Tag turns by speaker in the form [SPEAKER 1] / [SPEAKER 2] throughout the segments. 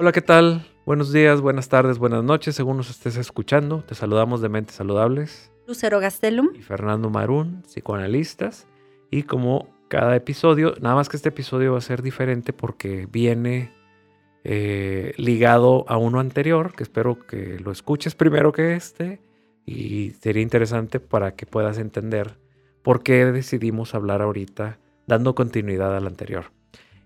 [SPEAKER 1] Hola, ¿qué tal? Buenos días, buenas tardes, buenas noches, según nos estés escuchando. Te saludamos de Mentes Saludables.
[SPEAKER 2] Lucero Gastelum.
[SPEAKER 1] Y Fernando Marún, psicoanalistas. Y como cada episodio, nada más que este episodio va a ser diferente porque viene eh, ligado a uno anterior, que espero que lo escuches primero que este. Y sería interesante para que puedas entender por qué decidimos hablar ahorita, dando continuidad al anterior.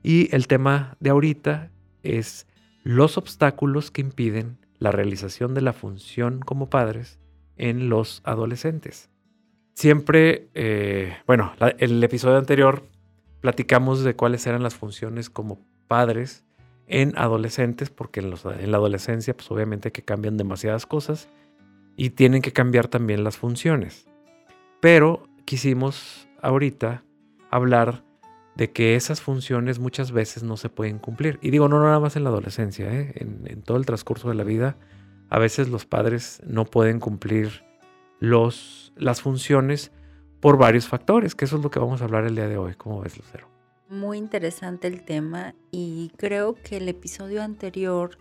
[SPEAKER 1] Y el tema de ahorita es los obstáculos que impiden la realización de la función como padres en los adolescentes. Siempre, eh, bueno, el episodio anterior platicamos de cuáles eran las funciones como padres en adolescentes, porque en, en la adolescencia, pues obviamente que cambian demasiadas cosas y tienen que cambiar también las funciones. Pero quisimos ahorita hablar de que esas funciones muchas veces no se pueden cumplir. Y digo, no nada más en la adolescencia, ¿eh? en, todo el transcurso de la vida, a veces los padres no pueden cumplir los, las funciones por varios factores, que eso es lo que vamos a hablar el día de hoy. ¿Cómo ves, Lucero?
[SPEAKER 2] Muy interesante el tema y creo que el episodio anterior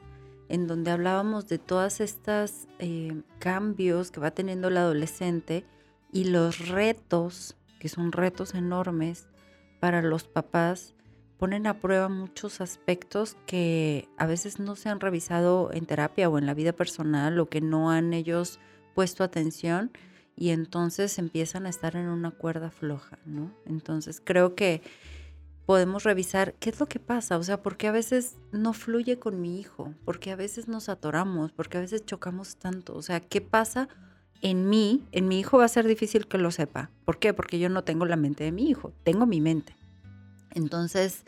[SPEAKER 2] en donde hablábamos de todas estas eh, cambios que va teniendo el adolescente y los retos, que son retos enormes, para los papás ponen a prueba muchos aspectos que a veces no se han revisado en terapia o en la vida personal o que no han ellos puesto atención y entonces empiezan a estar en una cuerda floja, ¿no? Entonces creo que podemos revisar qué es lo que pasa, o sea, por qué a veces no fluye con mi hijo, por qué a veces nos atoramos, por qué a veces chocamos tanto, o sea, qué pasa en mí, en mi hijo va a ser difícil que lo sepa. ¿Por qué? Porque yo no tengo la mente de mi hijo, tengo mi mente. Entonces,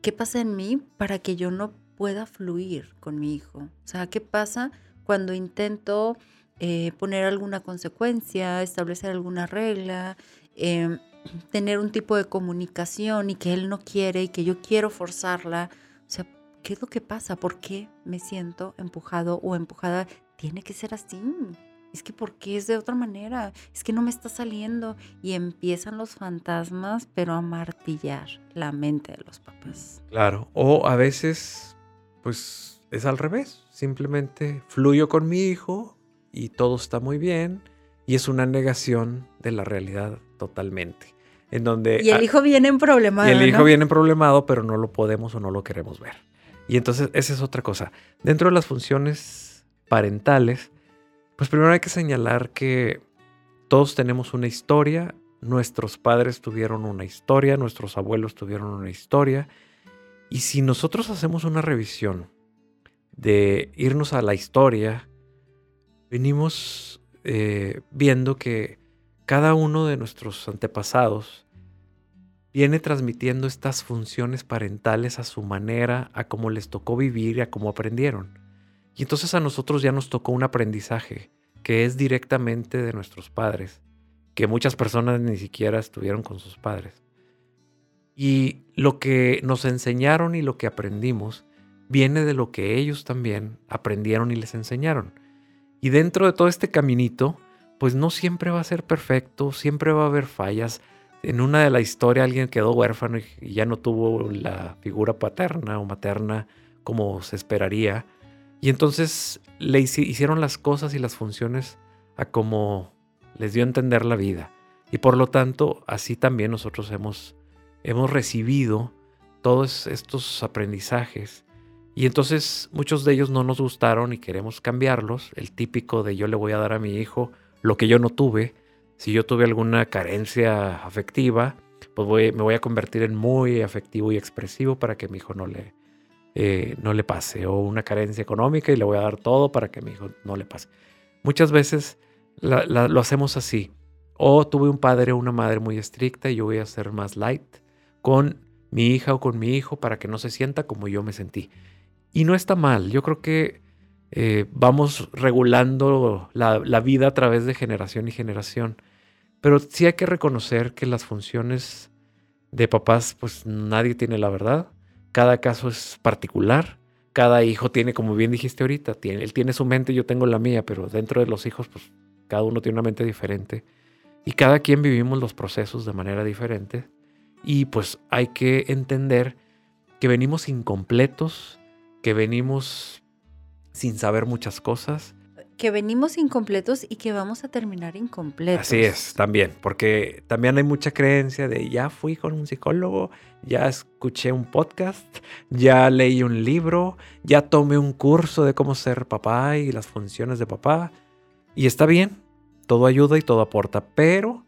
[SPEAKER 2] ¿qué pasa en mí para que yo no pueda fluir con mi hijo? O sea, ¿qué pasa cuando intento eh, poner alguna consecuencia, establecer alguna regla, em, tener un tipo de comunicación y que él no quiere y que yo quiero forzarla? O sea, ¿qué es lo que pasa? ¿Por qué me siento empujado o empujada? Tiene que ser así es que ¿por qué es de otra manera? Es que no me está saliendo. Y empiezan los fantasmas, pero a martillar la mente de los papás.
[SPEAKER 1] Claro, o a veces, pues es al revés. Simplemente fluyo con mi hijo y todo está muy bien. Y es una negación de la realidad totalmente. En donde,
[SPEAKER 2] y el hijo viene en problemado.
[SPEAKER 1] Y el hijo viene en problemado, pero no lo podemos o no lo queremos ver. Y entonces esa es otra cosa. Dentro de las funciones parentales, pues primero hay que señalar que todos tenemos una historia, nuestros padres tuvieron una historia, nuestros abuelos tuvieron una historia, y si nosotros hacemos una revisión de irnos a la historia, venimos eh, viendo que cada uno de nuestros antepasados viene transmitiendo estas funciones parentales a su manera, a cómo les tocó vivir y a cómo aprendieron. Y entonces a nosotros ya nos tocó un aprendizaje que es directamente de nuestros padres, que muchas personas ni siquiera estuvieron con sus padres. Y lo que nos enseñaron y lo que aprendimos viene de lo que ellos también aprendieron y les enseñaron. Y dentro de todo este caminito, pues no siempre va a ser perfecto, siempre va a haber fallas. En una de la historia alguien quedó huérfano y ya no tuvo la figura paterna o materna como se esperaría. Y entonces le hicieron las cosas y las funciones a como les dio a entender la vida. Y por lo tanto, así también nosotros hemos, hemos recibido todos estos aprendizajes. Y entonces muchos de ellos no nos gustaron y queremos cambiarlos. El típico de yo le voy a dar a mi hijo lo que yo no tuve. Si yo tuve alguna carencia afectiva, pues me voy a convertir en muy afectivo y expresivo para que mi hijo no le, eh, no le pase, o una carencia económica y le voy a dar todo para que mi hijo no le pase. Muchas veces lo hacemos así. O tuve un padre o una madre muy estricta y yo voy a ser más light con mi hija o con mi hijo para que no se sienta como yo me sentí. Y no está mal. Yo creo que eh, vamos regulando la, la, vida a través de generación y generación. Pero sí hay que reconocer que las funciones de papás, pues nadie tiene la verdad cada caso es particular. Cada hijo tiene, como bien dijiste ahorita, tiene, él tiene su mente, yo tengo la mía, pero dentro de los hijos, pues cada uno tiene una mente diferente. Y cada quien vivimos los procesos de manera diferente. Y pues hay que entender que venimos incompletos que venimos sin saber muchas cosas.
[SPEAKER 2] Que venimos incompletos y que vamos a terminar incompletos.
[SPEAKER 1] Así es, también, porque también hay mucha creencia de ya fui con un psicólogo, ya escuché un podcast, ya leí un libro, ya tomé un curso de cómo ser papá y las funciones de papá. Y está bien, todo ayuda y todo aporta, pero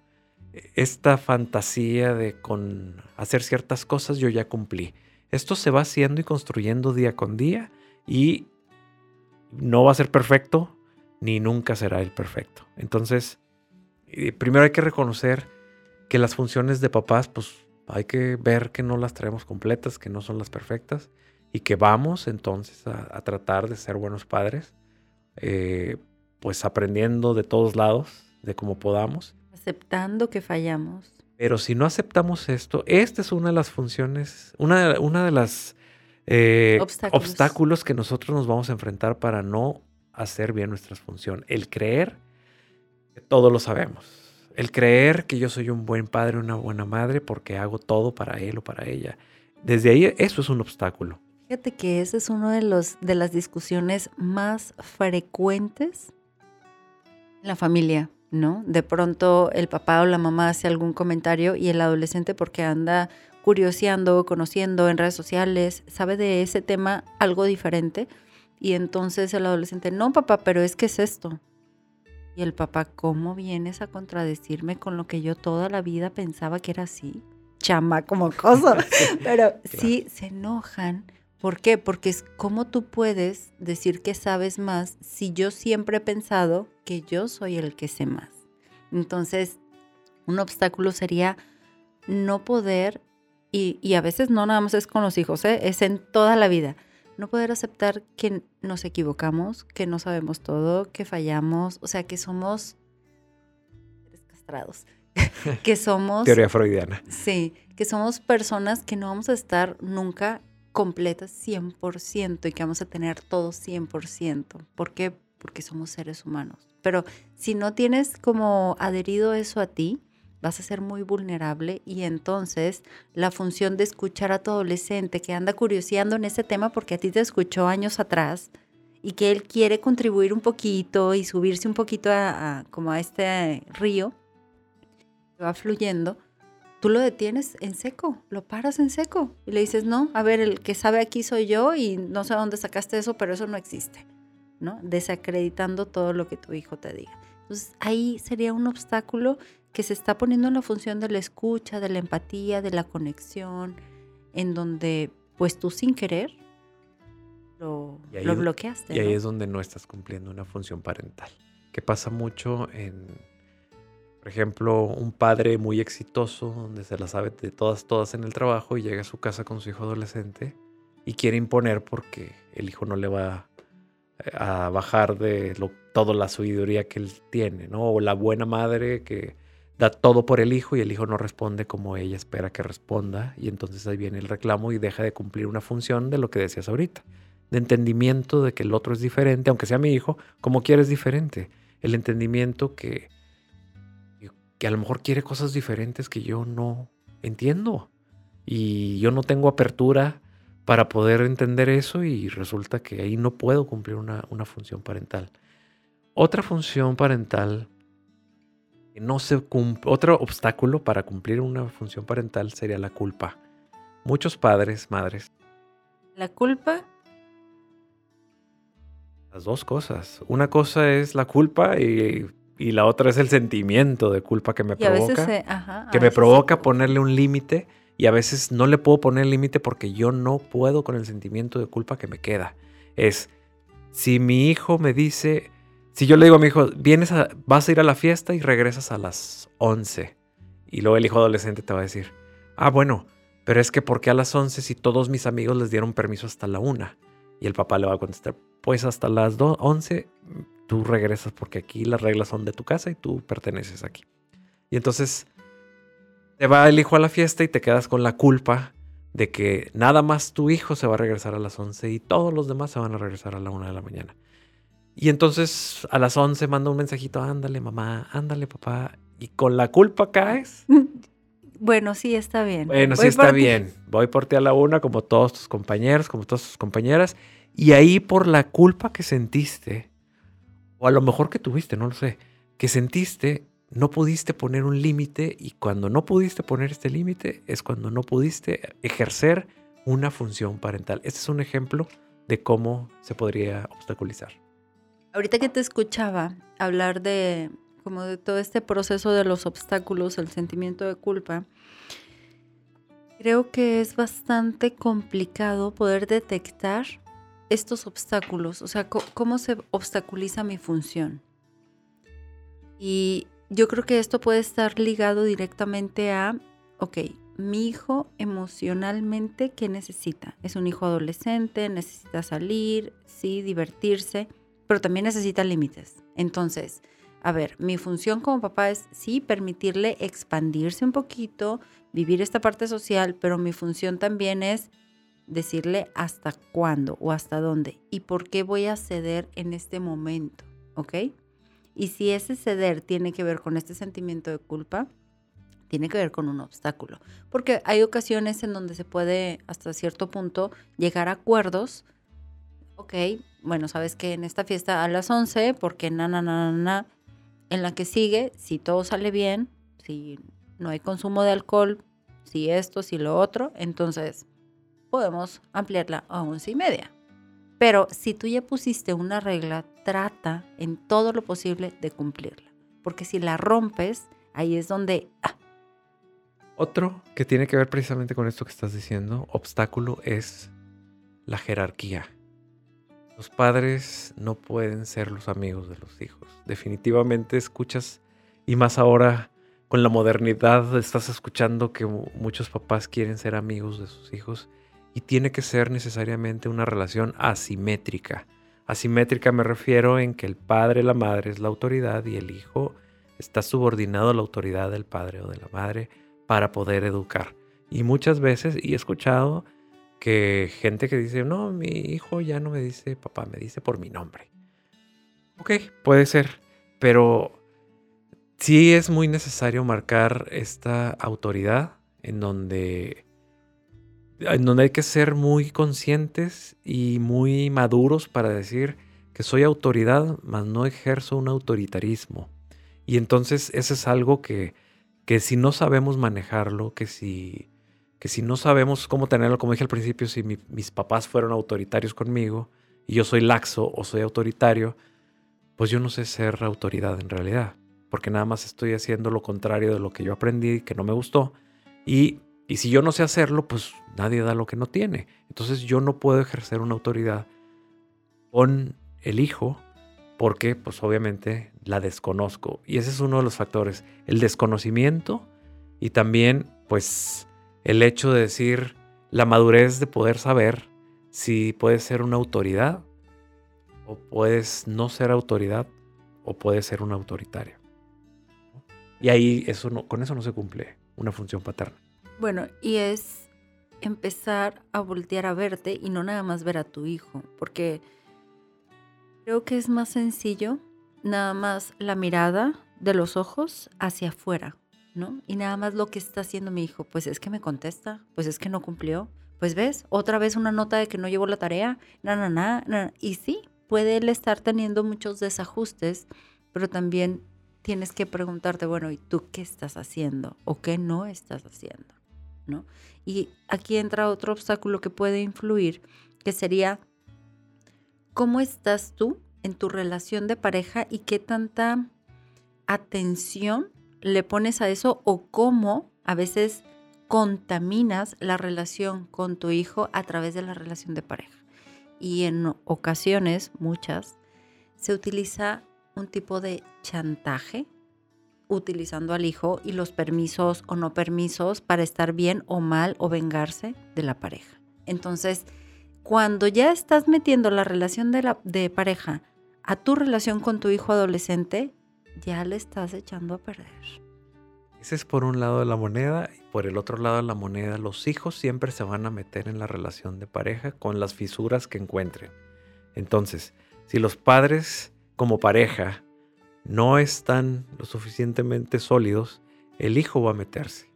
[SPEAKER 1] esta fantasía de con hacer ciertas cosas yo ya cumplí. Esto se va haciendo y construyendo día con día y no va a ser perfecto ni nunca será el perfecto. Entonces, eh, primero hay que reconocer que las funciones de papás, pues hay que ver que no las traemos completas, que no son las perfectas y que vamos entonces a, tratar de ser buenos padres, eh, pues aprendiendo de todos lados, de cómo podamos
[SPEAKER 2] aceptando que fallamos.
[SPEAKER 1] Pero si no aceptamos esto, esta es una de las funciones, una, una de las eh, obstáculos. que nosotros nos vamos a enfrentar para no hacer bien nuestra función. El creer que todo lo sabemos. El creer que yo soy un buen padre, una buena madre, porque hago todo para él o para ella. Desde ahí, eso es un obstáculo.
[SPEAKER 2] Fíjate que esa es una de, de las discusiones más frecuentes en la familia. ¿no? De pronto el papá o la mamá hace algún comentario y el adolescente porque anda curioseando, conociendo en redes sociales, sabe de ese tema algo diferente y entonces el adolescente, no papá, pero es que es esto. Y el papá, ¿cómo vienes a contradecirme con lo que yo toda la vida pensaba que era así? Chama como cosa. Pero sí se enojan. ¿Por qué? Porque es como tú puedes decir que sabes más si yo siempre he pensado que yo soy el que sé más. Entonces, un obstáculo sería no poder, y, a veces no nada más es con los hijos, ¿eh? es en toda la vida, no poder aceptar que nos equivocamos, que no sabemos todo, que fallamos, o sea, que somos castrados, que somos...
[SPEAKER 1] Teoría freudiana.
[SPEAKER 2] Sí, que somos personas que no vamos a estar nunca completas 100% y que vamos a tener todo 100%. ¿Por qué? Porque somos seres humanos. Pero si no tienes como adherido eso a ti, vas a ser muy vulnerable y entonces la función de escuchar a tu adolescente que anda curioseando en ese tema porque a ti te escuchó años atrás y que él quiere contribuir un poquito y subirse un poquito a, como a este río que va fluyendo, tú lo detienes en seco, lo paras en seco y le dices, no, a ver, el que sabe aquí soy yo y no sé dónde sacaste eso, pero eso no existe. Desacreditando todo lo que tu hijo te diga. Entonces ahí sería un obstáculo que se está poniendo en la función de la escucha, de la empatía, de la conexión, en donde pues tú sin querer lo, bloqueaste.
[SPEAKER 1] Y ahí es donde no estás cumpliendo una función parental, que pasa mucho en, por ejemplo, un padre muy exitoso, donde se la sabe de todas, todas en el trabajo y llega a su casa con su hijo adolescente y quiere imponer porque el hijo no le va a bajar de lo, toda la sabiduría que él tiene, ¿no? O la buena madre que da todo por el hijo y el hijo no responde como ella espera que responda y entonces ahí viene el reclamo y deja de cumplir una función de lo que decías ahorita, de entendimiento de que el otro es diferente, aunque sea mi hijo, como quieres diferente, el entendimiento que, que a lo mejor quiere cosas diferentes que yo no entiendo y yo no tengo apertura para poder entender eso y resulta que ahí no puedo cumplir una, función parental. Otra función parental que no se cumple, otro obstáculo para cumplir una función parental sería la culpa. Muchos padres, madres.
[SPEAKER 2] La culpa.
[SPEAKER 1] Las dos cosas. Una cosa es la culpa y, la otra es el sentimiento de culpa que me provoca. que me provoca ponerle un límite y a veces no le puedo poner límite porque yo no puedo con el sentimiento de culpa que me queda. Es, si mi hijo me dice, si yo le digo a mi hijo, vienes a, vas a ir a la fiesta y regresas a las 11. Y luego el hijo adolescente te va a decir, ah, bueno, pero es que ¿por qué a las 11 si todos mis amigos les dieron permiso hasta la 1? Y el papá le va a contestar, pues hasta las 11 tú regresas porque aquí las reglas son de tu casa y tú perteneces aquí. Y entonces te va el hijo a la fiesta y te quedas con la culpa de que nada más tu hijo se va a regresar a las 11 y todos los demás se van a regresar a la 1 de la mañana. Y entonces a las 11 manda un mensajito, ándale mamá, ándale papá, y con la culpa caes.
[SPEAKER 2] Bueno, sí, está bien.
[SPEAKER 1] Bueno, sí está bien. Voy por ti a la una como todos tus compañeros, como todas tus compañeras, Y ahí por la culpa que sentiste, o a lo mejor que tuviste, no lo sé, que sentiste, no pudiste poner un límite y cuando no pudiste poner este límite es cuando no pudiste ejercer una función parental. Este es un ejemplo de cómo se podría obstaculizar.
[SPEAKER 2] Ahorita que te escuchaba hablar de como de todo este proceso de los obstáculos, el sentimiento de culpa, creo que es bastante complicado poder detectar estos obstáculos, o sea, cómo se obstaculiza mi función. Y yo creo que esto puede estar ligado directamente a, ok, mi hijo emocionalmente, ¿qué necesita? Es un hijo adolescente, necesita salir, sí, divertirse, pero también necesita límites. Entonces, a ver, mi función como papá es sí permitirle expandirse un poquito, vivir esta parte social, pero mi función también es decirle hasta cuándo o hasta dónde y por qué voy a ceder en este momento, ¿ok? Y si ese ceder tiene que ver con este sentimiento de culpa, tiene que ver con un obstáculo. Porque hay ocasiones en donde se puede hasta cierto punto llegar a acuerdos. Ok, bueno, sabes que en esta fiesta a las 11, porque na, na, na, na, en la que sigue, si todo sale bien, si no hay consumo de alcohol, si esto, si lo otro, entonces podemos ampliarla a once y media. Pero si tú ya pusiste una regla, trata en todo lo posible de cumplirla. Porque si la rompes, ahí es donde... Ah.
[SPEAKER 1] Otro que tiene que ver precisamente con esto que estás diciendo, obstáculo, es la jerarquía. Los padres no pueden ser los amigos de los hijos. Definitivamente escuchas, y más ahora con la modernidad, estás escuchando que muchos papás quieren ser amigos de sus hijos y tiene que ser necesariamente una relación asimétrica. Asimétrica me refiero en que el padre, la madre es la autoridad y el hijo está subordinado a la autoridad del padre o de la madre para poder educar. Y muchas veces, y he escuchado que gente que dice, no, mi hijo ya no me dice papá, me dice por mi nombre. Ok, puede ser, pero sí es muy necesario marcar esta autoridad en donde en donde hay que ser muy conscientes y muy maduros para decir que soy autoridad, mas no ejerzo un autoritarismo. Y entonces eso es algo que, que si no sabemos manejarlo, que si, que si no sabemos cómo tenerlo, como dije al principio, si mis papás fueron autoritarios conmigo y yo soy laxo o soy autoritario, pues yo no sé ser autoridad en realidad, porque nada más estoy haciendo lo contrario de lo que yo aprendí, que no me gustó, y y si yo no sé hacerlo, pues nadie da lo que no tiene. Entonces yo no puedo ejercer una autoridad con el hijo porque pues obviamente la desconozco. Y ese es uno de los factores, el desconocimiento y también pues el hecho de decir la madurez de poder saber si puedes ser una autoridad o puedes no ser autoridad o puedes ser un autoritario. Y ahí eso con eso no se cumple una función paterna.
[SPEAKER 2] Bueno, y es empezar a voltear a verte y no nada más ver a tu hijo, porque creo que es más sencillo nada más la mirada de los ojos hacia afuera, ¿no? Y nada más lo que está haciendo mi hijo, pues es que me contesta, pues es que no cumplió, pues ves, otra vez una nota de que no llevó la tarea, na, na, na, na. y sí, puede él estar teniendo muchos desajustes, pero también tienes que preguntarte, bueno, ¿y tú qué estás haciendo o qué no estás haciendo? Y aquí entra otro obstáculo que puede influir, que sería cómo estás tú en tu relación de pareja y qué tanta atención le pones a eso o cómo a veces contaminas la relación con tu hijo a través de la relación de pareja. Y en ocasiones, muchas, se utiliza un tipo de chantaje utilizando al hijo y los permisos o no permisos para estar bien o mal o vengarse de la pareja. Entonces, cuando ya estás metiendo la relación de, la, de pareja a tu relación con tu hijo adolescente, ya le estás echando a perder.
[SPEAKER 1] Ese es por un lado de la moneda y por el otro lado de la moneda los hijos siempre se van a meter en la relación de pareja con las fisuras que encuentren. Entonces, si los padres como pareja no están lo suficientemente sólidos, el hijo va a meterse.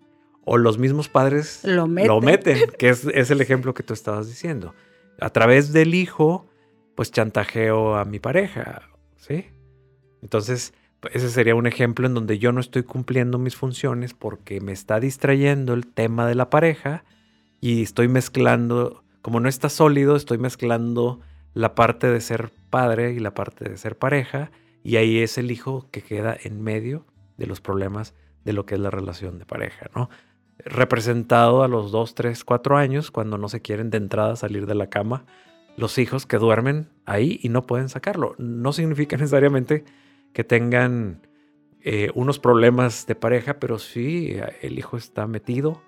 [SPEAKER 1] O los mismos padres
[SPEAKER 2] lo meten,
[SPEAKER 1] que es, el ejemplo que tú estabas diciendo. A través del hijo pues chantajeo a mi pareja, ¿sí? Entonces, ese sería un ejemplo en donde yo no estoy cumpliendo mis funciones porque me está distrayendo el tema de la pareja y estoy mezclando, como no está sólido, estoy mezclando la parte de ser padre y la parte de ser pareja y ahí es el hijo que queda en medio de los problemas de lo que es la relación de pareja, ¿no? Representado a los 2, 3, 4 años, cuando no se quieren de entrada salir de la cama, los hijos que duermen ahí y no pueden sacarlo. No significa necesariamente que tengan eh, unos problemas de pareja, pero sí el hijo está metido,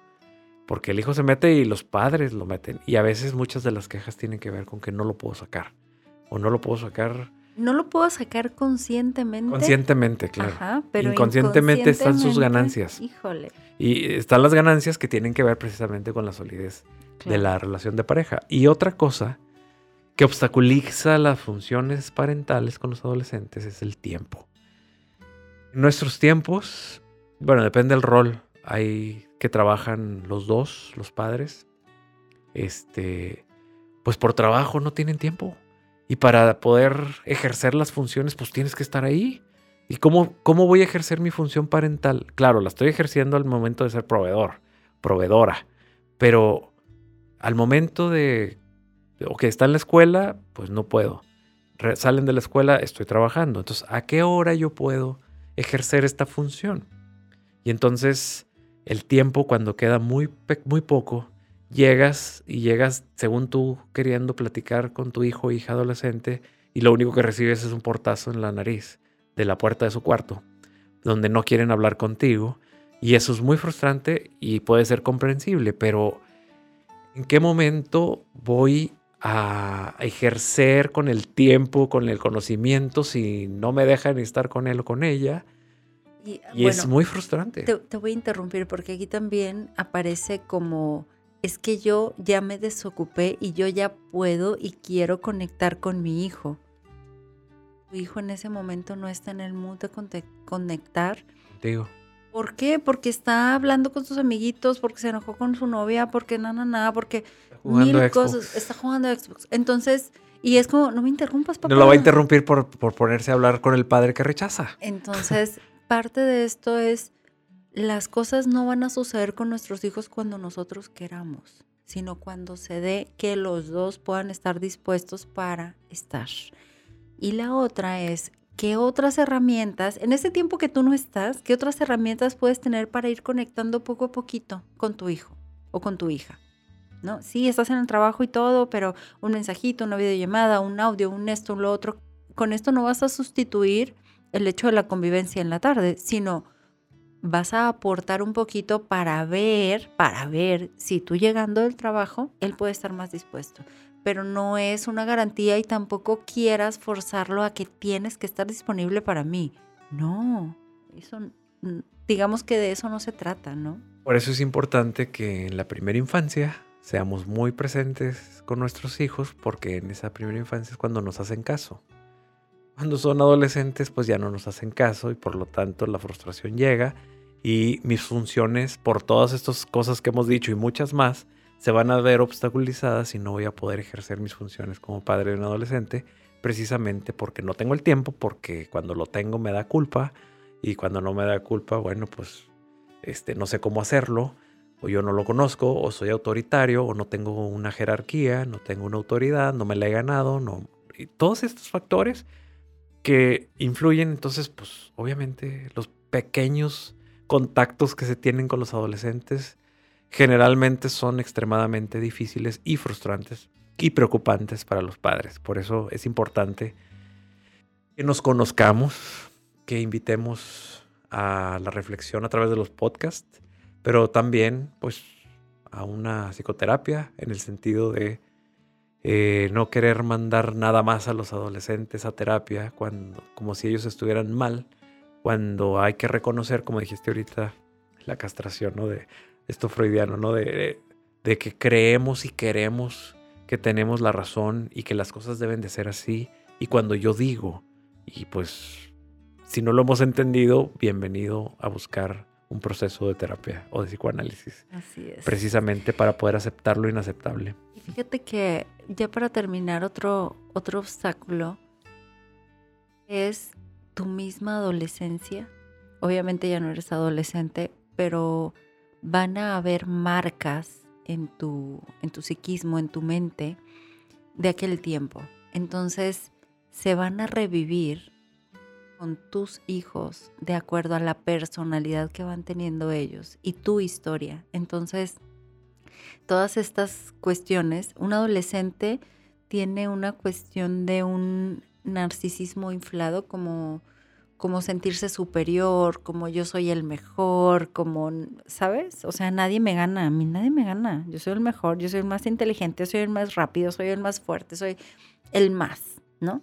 [SPEAKER 1] porque el hijo se mete y los padres lo meten. Y a veces muchas de las quejas tienen que ver con que no lo puedo sacar, o no lo puedo sacar.
[SPEAKER 2] No lo puedo sacar conscientemente.
[SPEAKER 1] Conscientemente, claro. pero inconscientemente, están sus ganancias.
[SPEAKER 2] Híjole.
[SPEAKER 1] Y están las ganancias que tienen que ver precisamente con la solidez de la relación de pareja. Y otra cosa que obstaculiza las funciones parentales con los adolescentes es el tiempo. En nuestros tiempos, bueno, depende del rol. Hay que trabajan los dos, los padres. Este, pues por trabajo no tienen tiempo. Y para poder ejercer las funciones, pues tienes que estar ahí. ¿Y cómo, cómo voy a ejercer mi función parental? Claro, la estoy ejerciendo al momento de ser proveedor, proveedora. Pero al momento de o que está en la escuela, pues no puedo. salen de la escuela, estoy trabajando. Entonces, ¿a qué hora yo puedo ejercer esta función? Y entonces, el tiempo, cuando queda muy, muy poco, llegas y llegas, según tú, queriendo platicar con tu hijo o hija adolescente, y lo único que recibes es un portazo en la nariz de la puerta de su cuarto, donde no quieren hablar contigo. Y eso es muy frustrante y puede ser comprensible, pero ¿en qué momento voy a ejercer con el tiempo, con el conocimiento, si no me dejan estar con él o con ella. Y, es muy frustrante.
[SPEAKER 2] Te, te, voy a interrumpir porque aquí también aparece como, es que yo ya me desocupé y yo ya puedo y quiero conectar con mi hijo. Tu hijo en ese momento no está en el mood de conectar.
[SPEAKER 1] Digo.
[SPEAKER 2] ¿Por qué? Porque está hablando con sus amiguitos, porque se enojó con su novia, porque nada, nada, porque mil cosas. Está jugando a Xbox. Entonces, y es como, no me interrumpas, papá.
[SPEAKER 1] No lo va a interrumpir por, por ponerse a hablar con el padre que rechaza.
[SPEAKER 2] Entonces, parte de esto es, las cosas no van a suceder con nuestros hijos cuando nosotros queramos, sino cuando se dé que los dos puedan estar dispuestos para estar. Y la otra es ¿qué otras herramientas, en ese tiempo que tú no estás, qué otras herramientas puedes tener para ir conectando poco a poquito con tu hijo o con tu hija? ¿No? Sí, estás en el trabajo y todo, pero un mensajito, una videollamada, un audio, un esto, un lo otro, con esto no vas a sustituir el hecho de la convivencia en la tarde, sino vas a aportar un poquito para ver, para ver si tú llegando del trabajo, él puede estar más dispuesto pero no es una garantía y tampoco quieras forzarlo a que tienes que estar disponible para mí. No, eso, digamos que de eso no se trata, ¿no?
[SPEAKER 1] Por eso es importante que en la primera infancia seamos muy presentes con nuestros hijos, porque en esa primera infancia es cuando nos hacen caso. Cuando son adolescentes, pues ya no nos hacen caso y por lo tanto la frustración llega y mis funciones, por todas estas cosas que hemos dicho y muchas más, se van a ver obstaculizadas y no voy a poder ejercer mis funciones como padre de un adolescente, precisamente porque no tengo el tiempo, porque cuando lo tengo me da culpa y cuando no me da culpa, bueno, pues este, no sé cómo hacerlo, o yo no lo conozco, o soy autoritario, o no tengo una jerarquía, no tengo una autoridad, no me la he ganado, no. Todos estos factores que influyen, entonces, pues obviamente los pequeños contactos que se tienen con los adolescentes generalmente son extremadamente difíciles y frustrantes y preocupantes para los padres. Por eso es importante que nos conozcamos, que invitemos a la reflexión a través de los podcasts, pero también pues a una psicoterapia en el sentido de eh, no querer mandar nada más a los adolescentes a terapia cuando como si ellos estuvieran mal, cuando hay que reconocer, como dijiste ahorita, la castración, ¿no? De esto freudiano, ¿no? De, de, que creemos y queremos que tenemos la razón y que las cosas deben de ser así. Y cuando yo digo, y pues si no lo hemos entendido, bienvenido a buscar un proceso de terapia o de psicoanálisis.
[SPEAKER 2] Así es.
[SPEAKER 1] Precisamente para poder aceptar lo inaceptable.
[SPEAKER 2] Y fíjate que ya para terminar otro, otro obstáculo es tu misma adolescencia. Obviamente ya no eres adolescente, pero van a haber marcas en tu, en tu psiquismo, en tu mente, de aquel tiempo. Entonces se van a revivir con tus hijos de acuerdo a la personalidad que van teniendo ellos y tu historia. Entonces, todas estas cuestiones, un adolescente tiene una cuestión de un narcisismo inflado como como sentirse superior, como yo soy el mejor, como, ¿sabes? O sea, nadie me gana, a mí nadie me gana. Yo soy el mejor, yo soy el más inteligente, soy el más rápido, soy el más fuerte, soy el más, ¿no?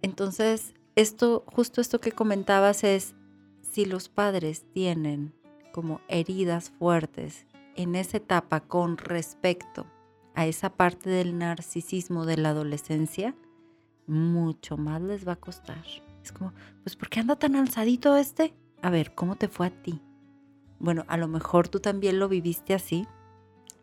[SPEAKER 2] Entonces, esto, justo esto que comentabas es, si los padres tienen como heridas fuertes en esa etapa con respecto a esa parte del narcisismo de la adolescencia, mucho más les va a costar. Es como, pues ¿por qué anda tan alzadito este? A ver, ¿cómo te fue a ti? Bueno, a lo mejor tú también lo viviste así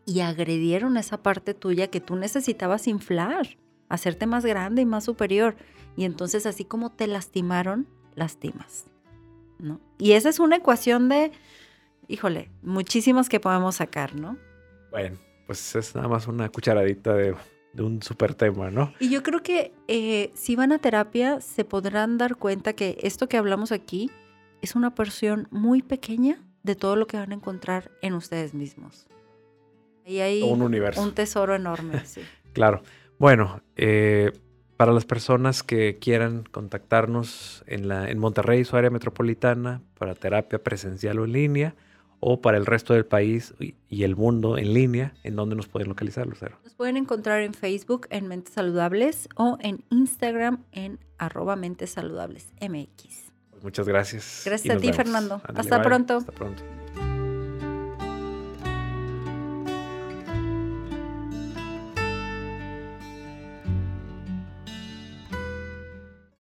[SPEAKER 2] y agredieron esa parte tuya que tú necesitabas inflar, hacerte más grande y más superior. Y entonces así como te lastimaron, lastimas. ¿no? Y esa es una ecuación de, híjole, muchísimas que podemos sacar, ¿no?
[SPEAKER 1] Bueno, pues es nada más una cucharadita de de un súper tema, ¿no?
[SPEAKER 2] Y yo creo que eh, si van a terapia se podrán dar cuenta que esto que hablamos aquí es una porción muy pequeña de todo lo que van a encontrar en ustedes mismos. Ahí hay
[SPEAKER 1] un universo.
[SPEAKER 2] Un tesoro enorme, sí.
[SPEAKER 1] claro. Bueno, eh, para las personas que quieran contactarnos en, la, en Monterrey, su área metropolitana, para terapia presencial o en línea, o para el resto del país y el mundo en línea, ¿en dónde nos pueden localizar, Lucero?
[SPEAKER 2] Nos pueden encontrar en Facebook en Mentes Saludables o en Instagram en arroba Mentes Saludables MX.
[SPEAKER 1] Pues muchas gracias.
[SPEAKER 2] Gracias a ti, Fernando. Hasta pronto.
[SPEAKER 1] Hasta pronto.